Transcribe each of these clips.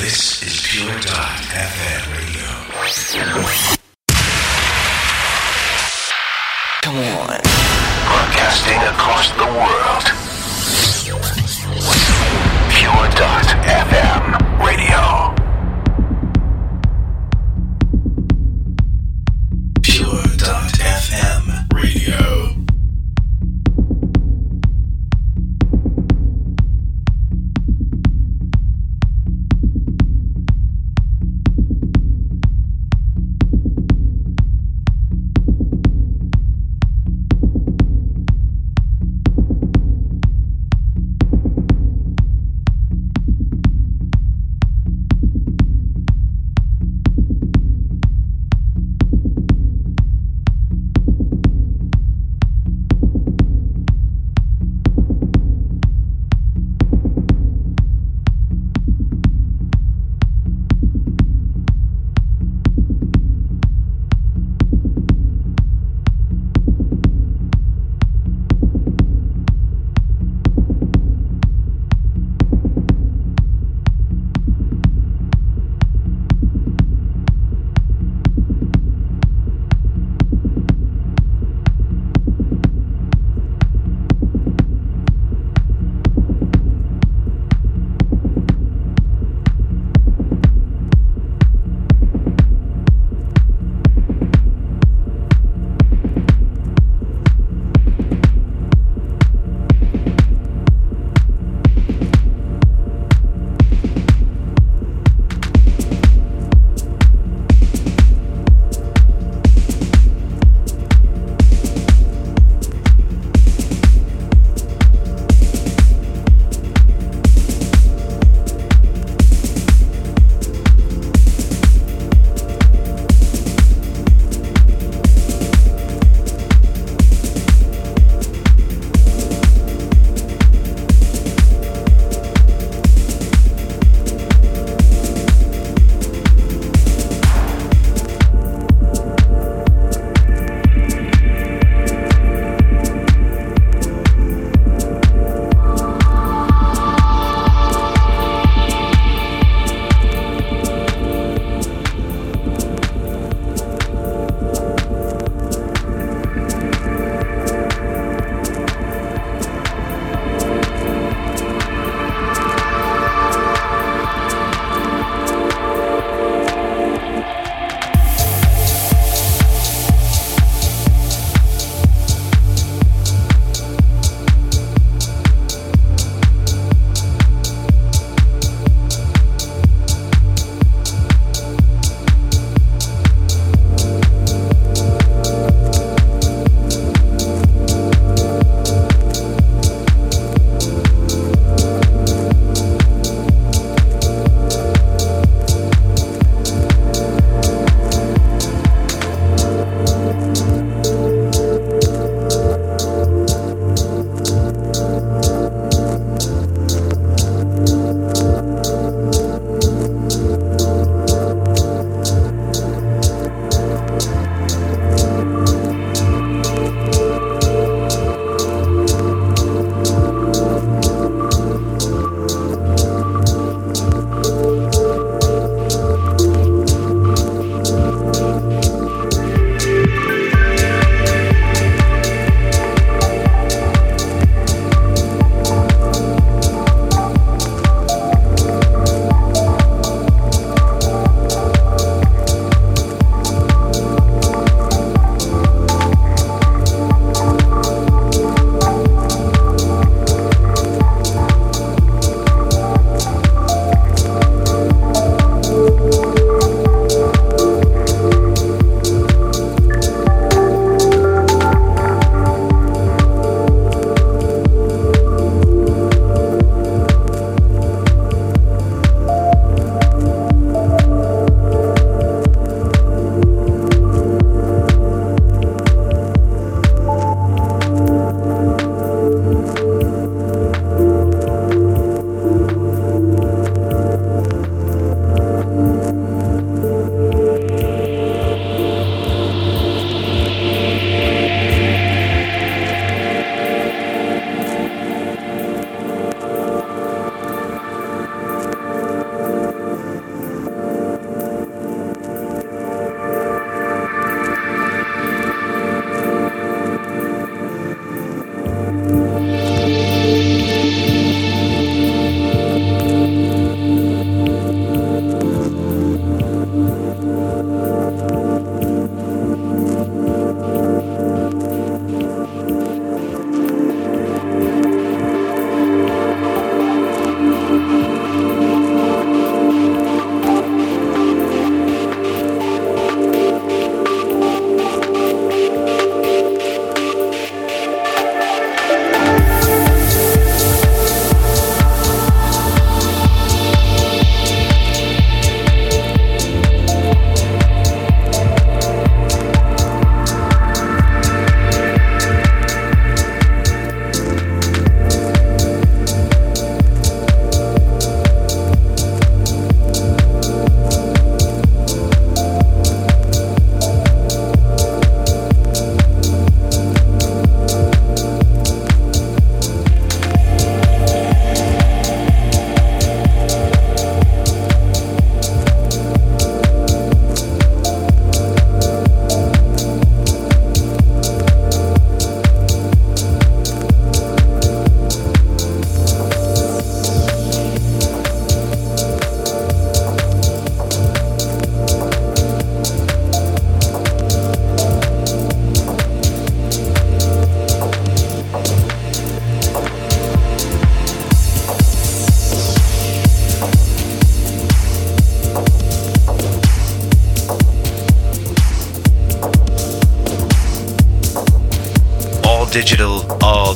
This is Pure Dot FM Radio. Come on. Broadcasting across the world. Pure Dot FM Radio.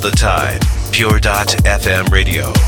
The time. Pure.fm radio.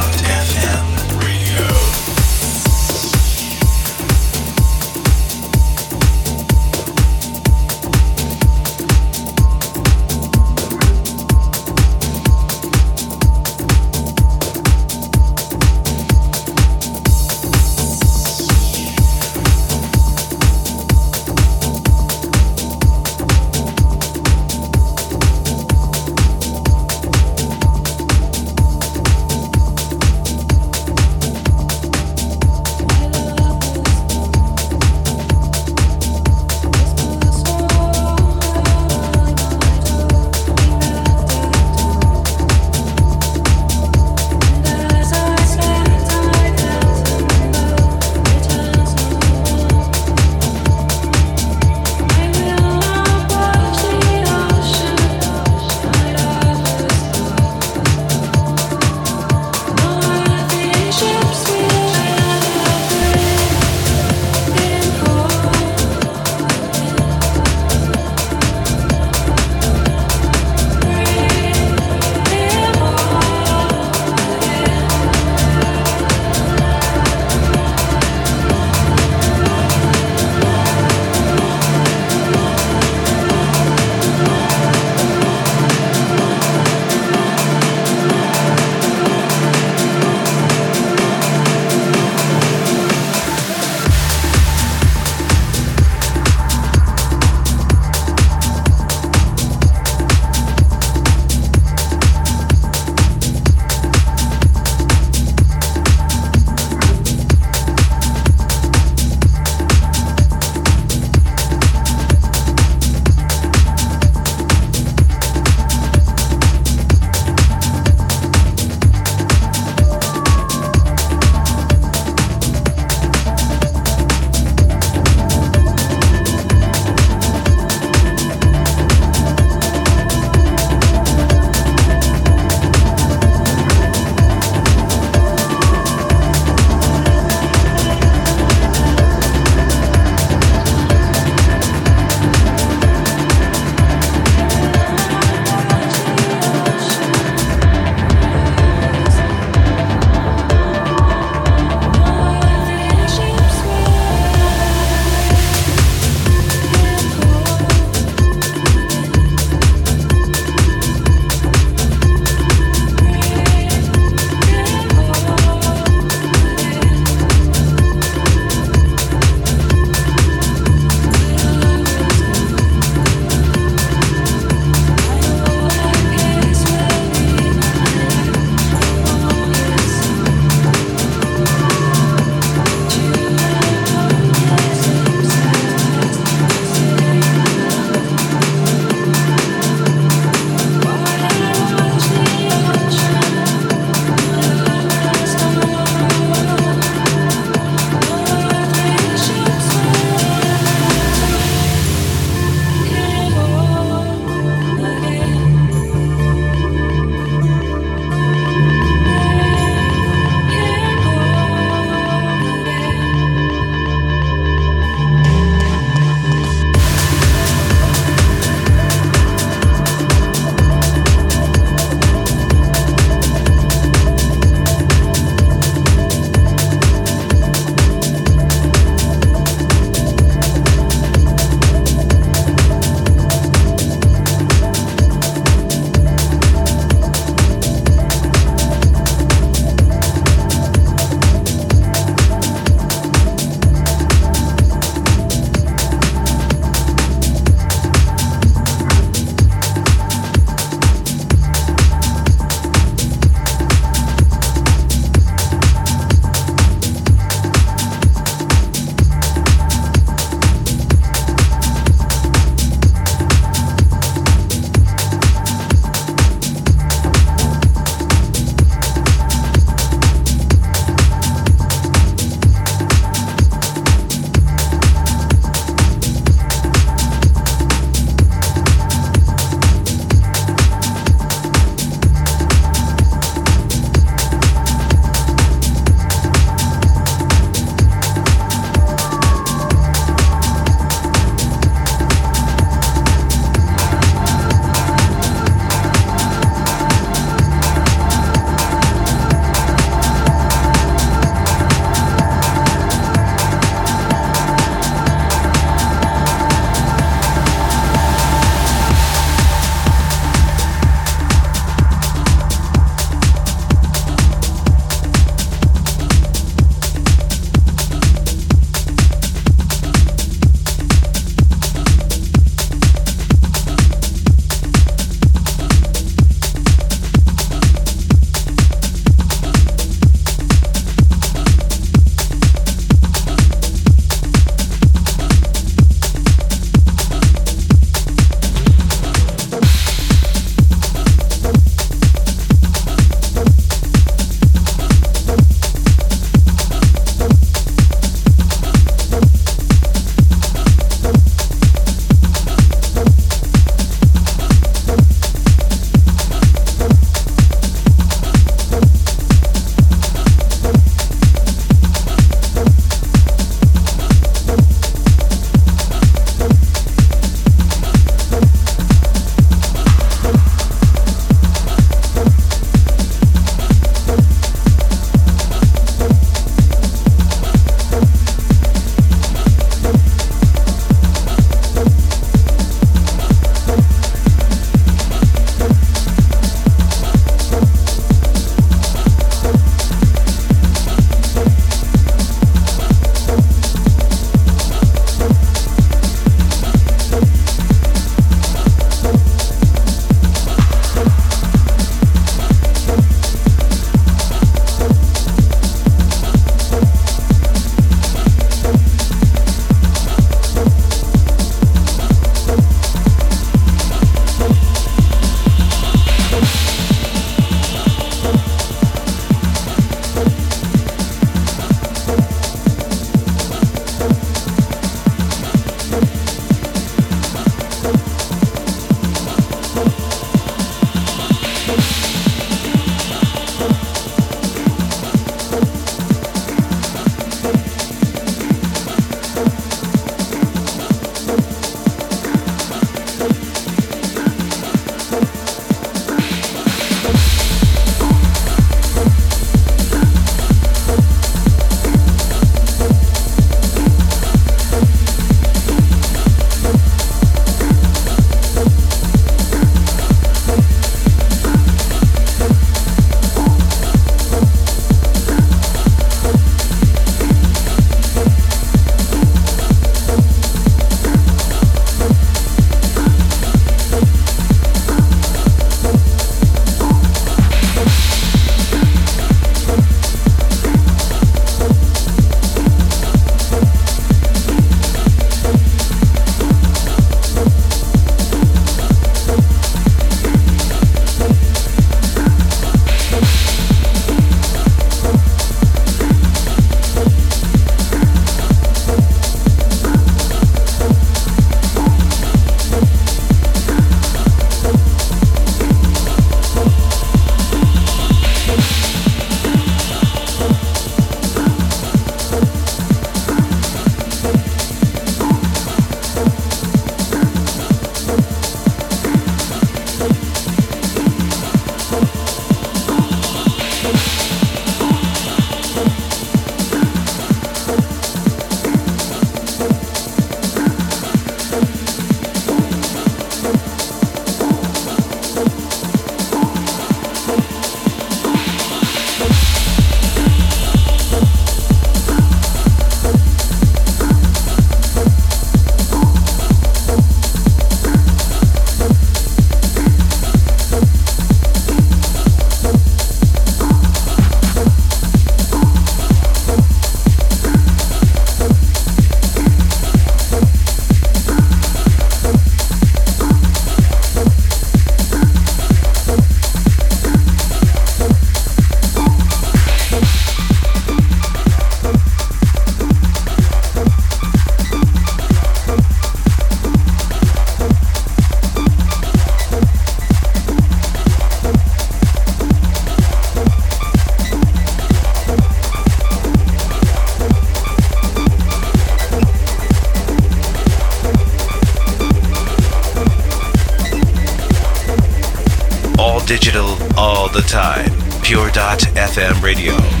The time. Pure.fm radio.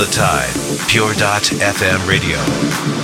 The time. Pure.fm radio.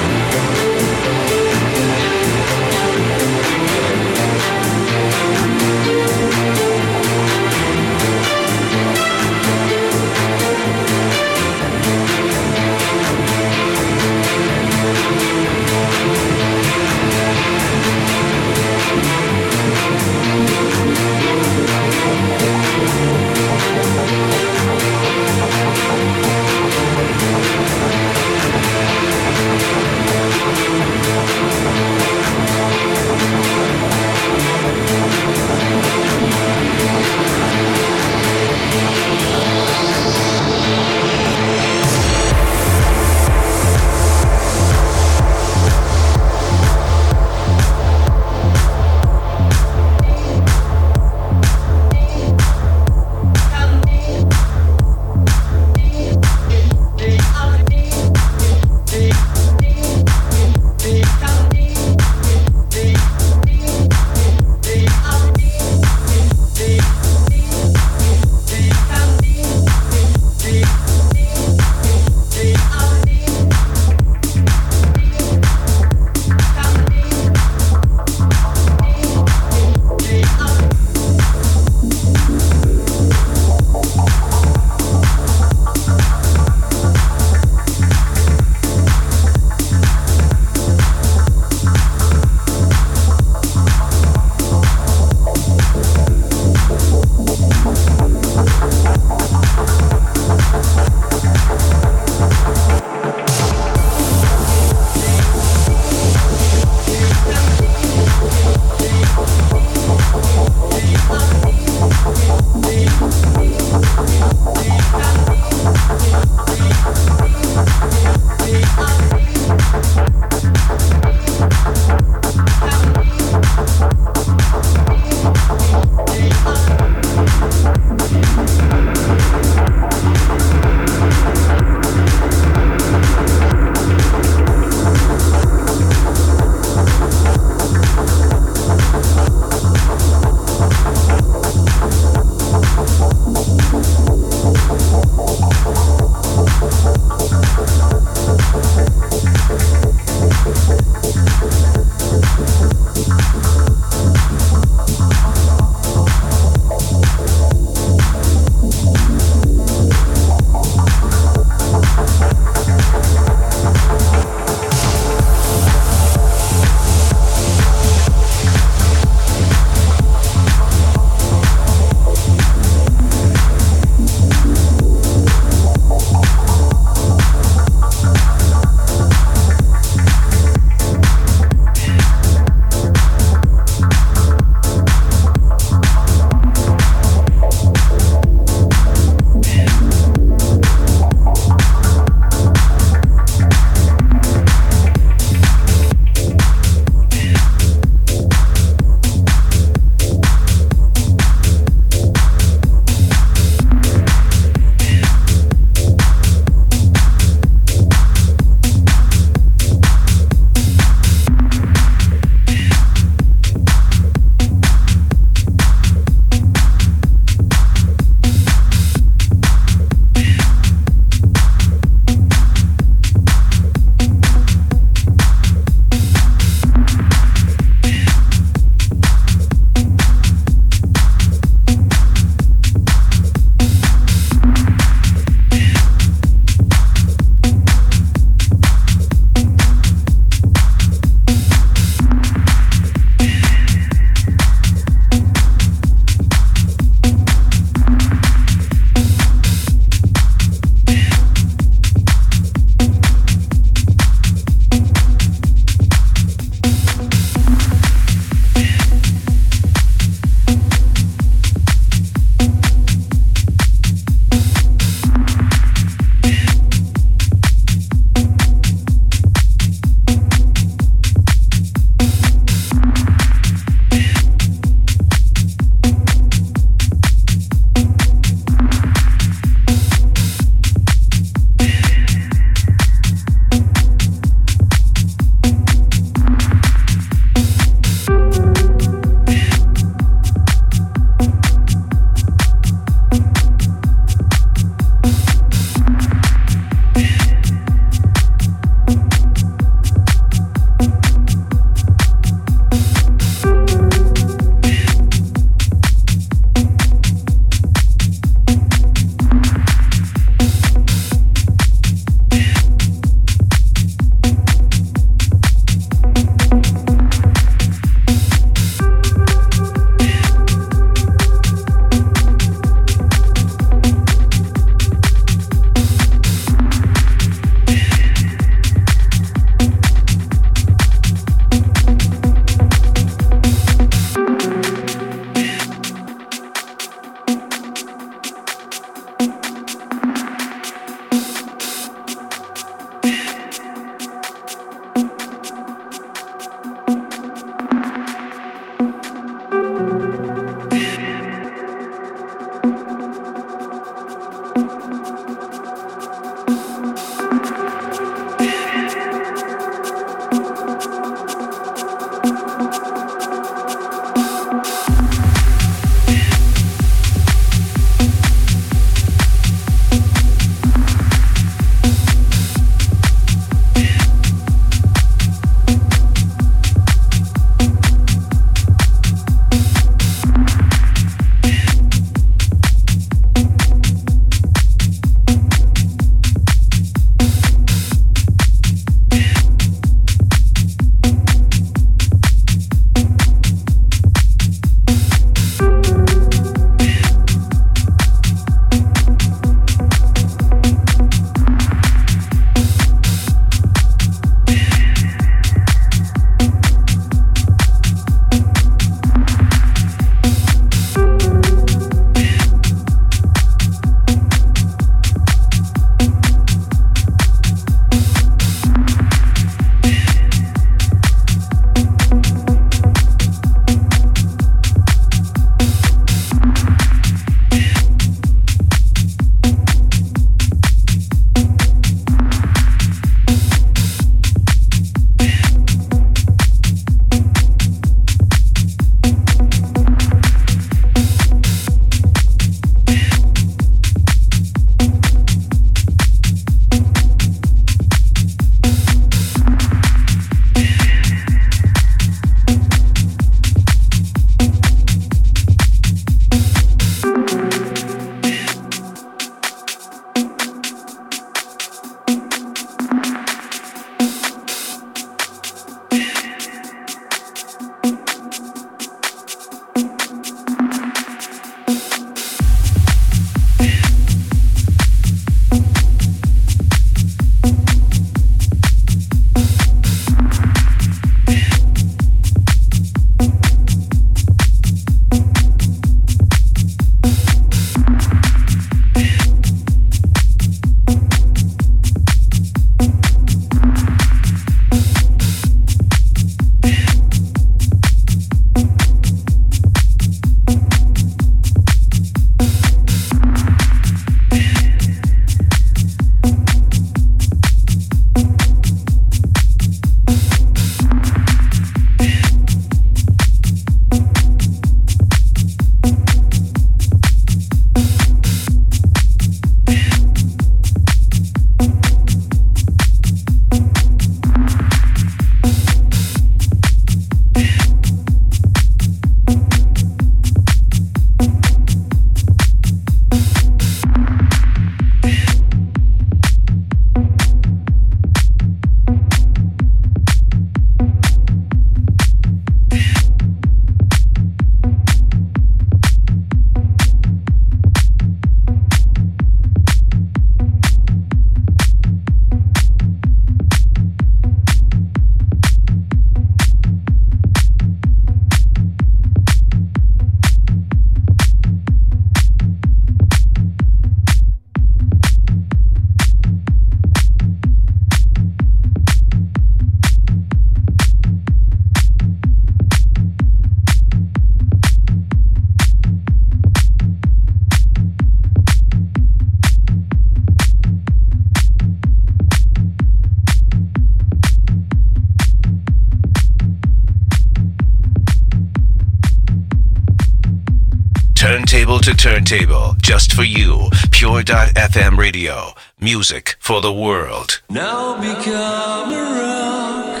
Turntable to turntable, just for you. Pure.fm radio. Music for the world. Now become a rock.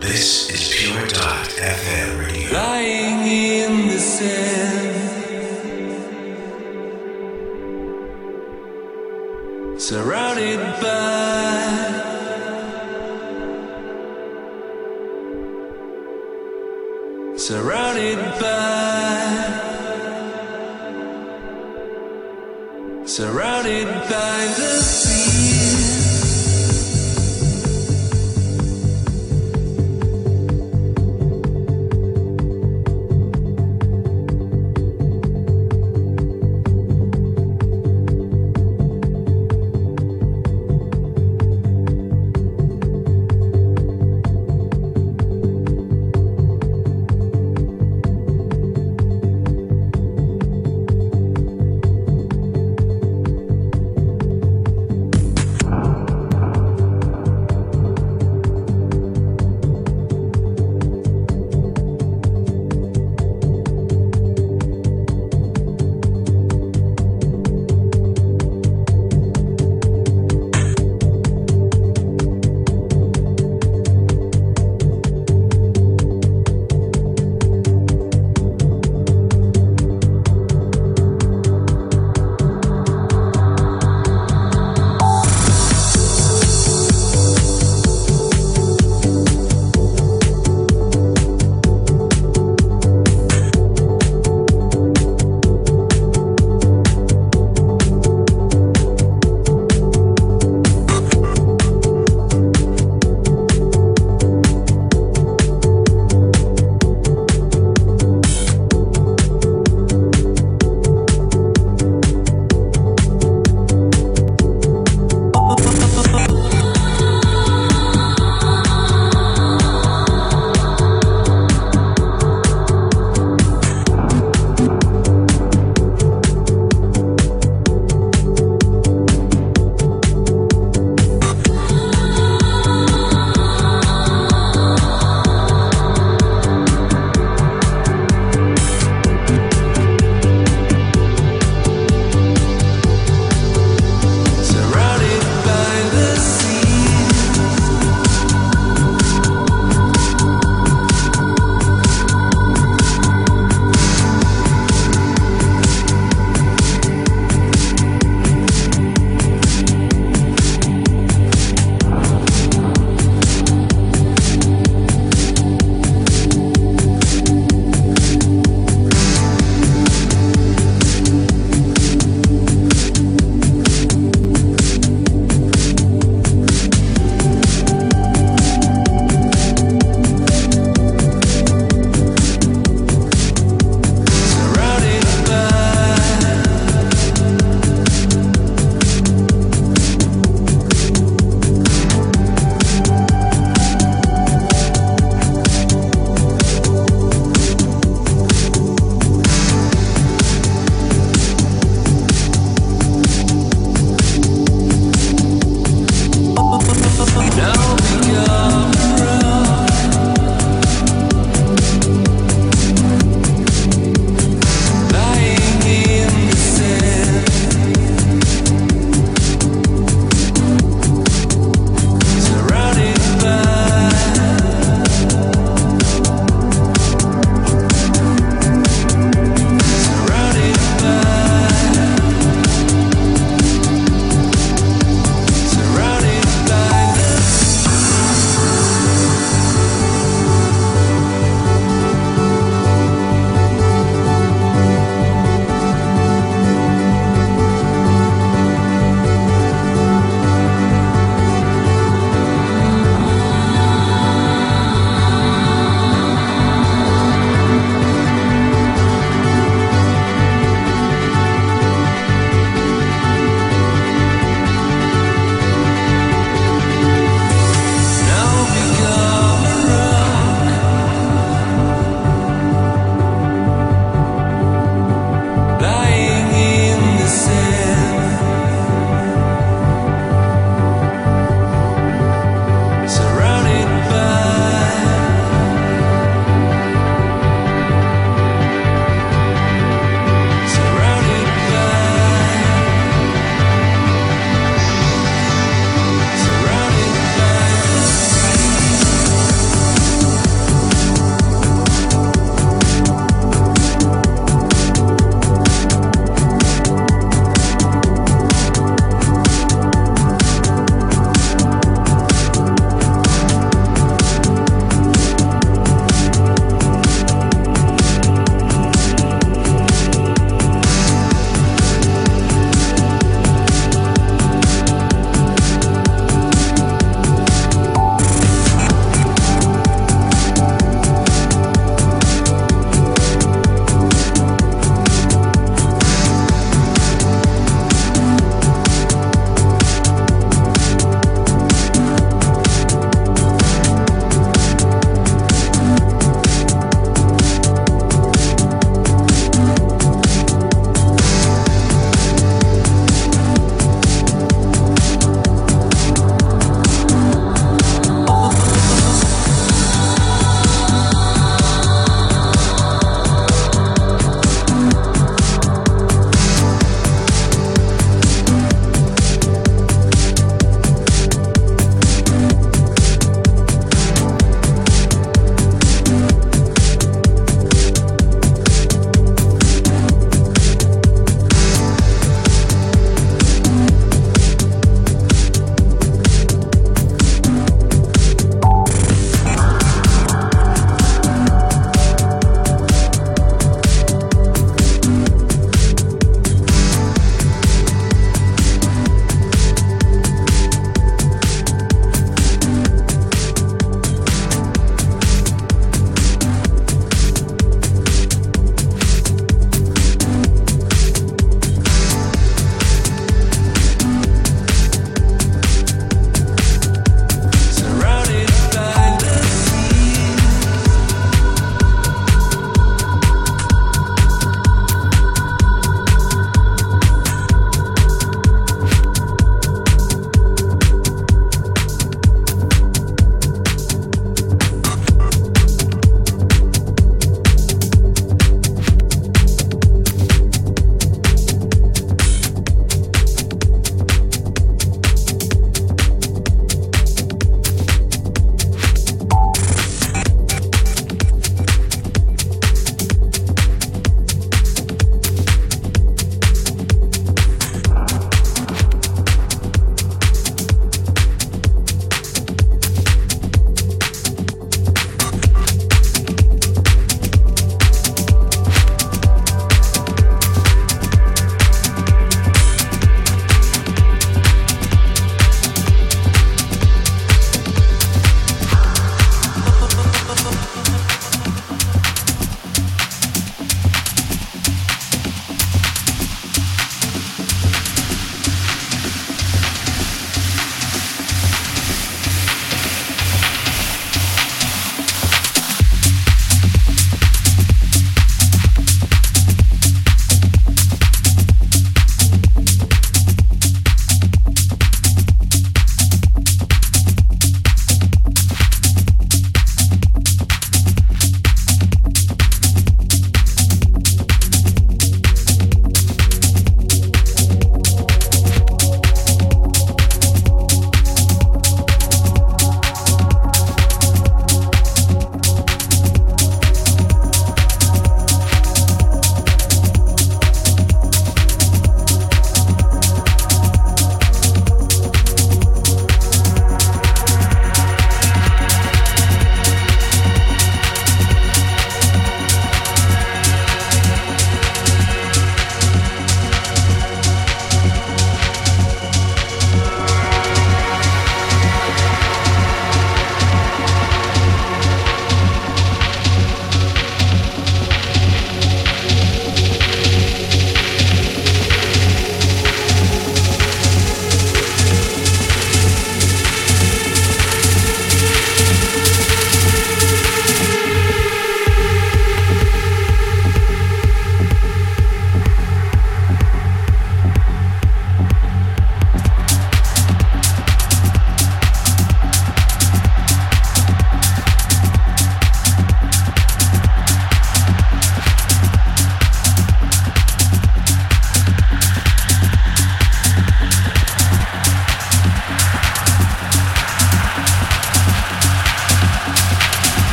This is Pure.fm radio. Lying in the sand. Surrounded by Surrounded by Surrounded by the fear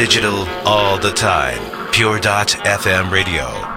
digital, all the time. Pure.fm radio.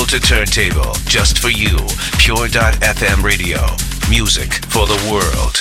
Turntable to turntable, just for you. Pure.fm radio. Music for the world.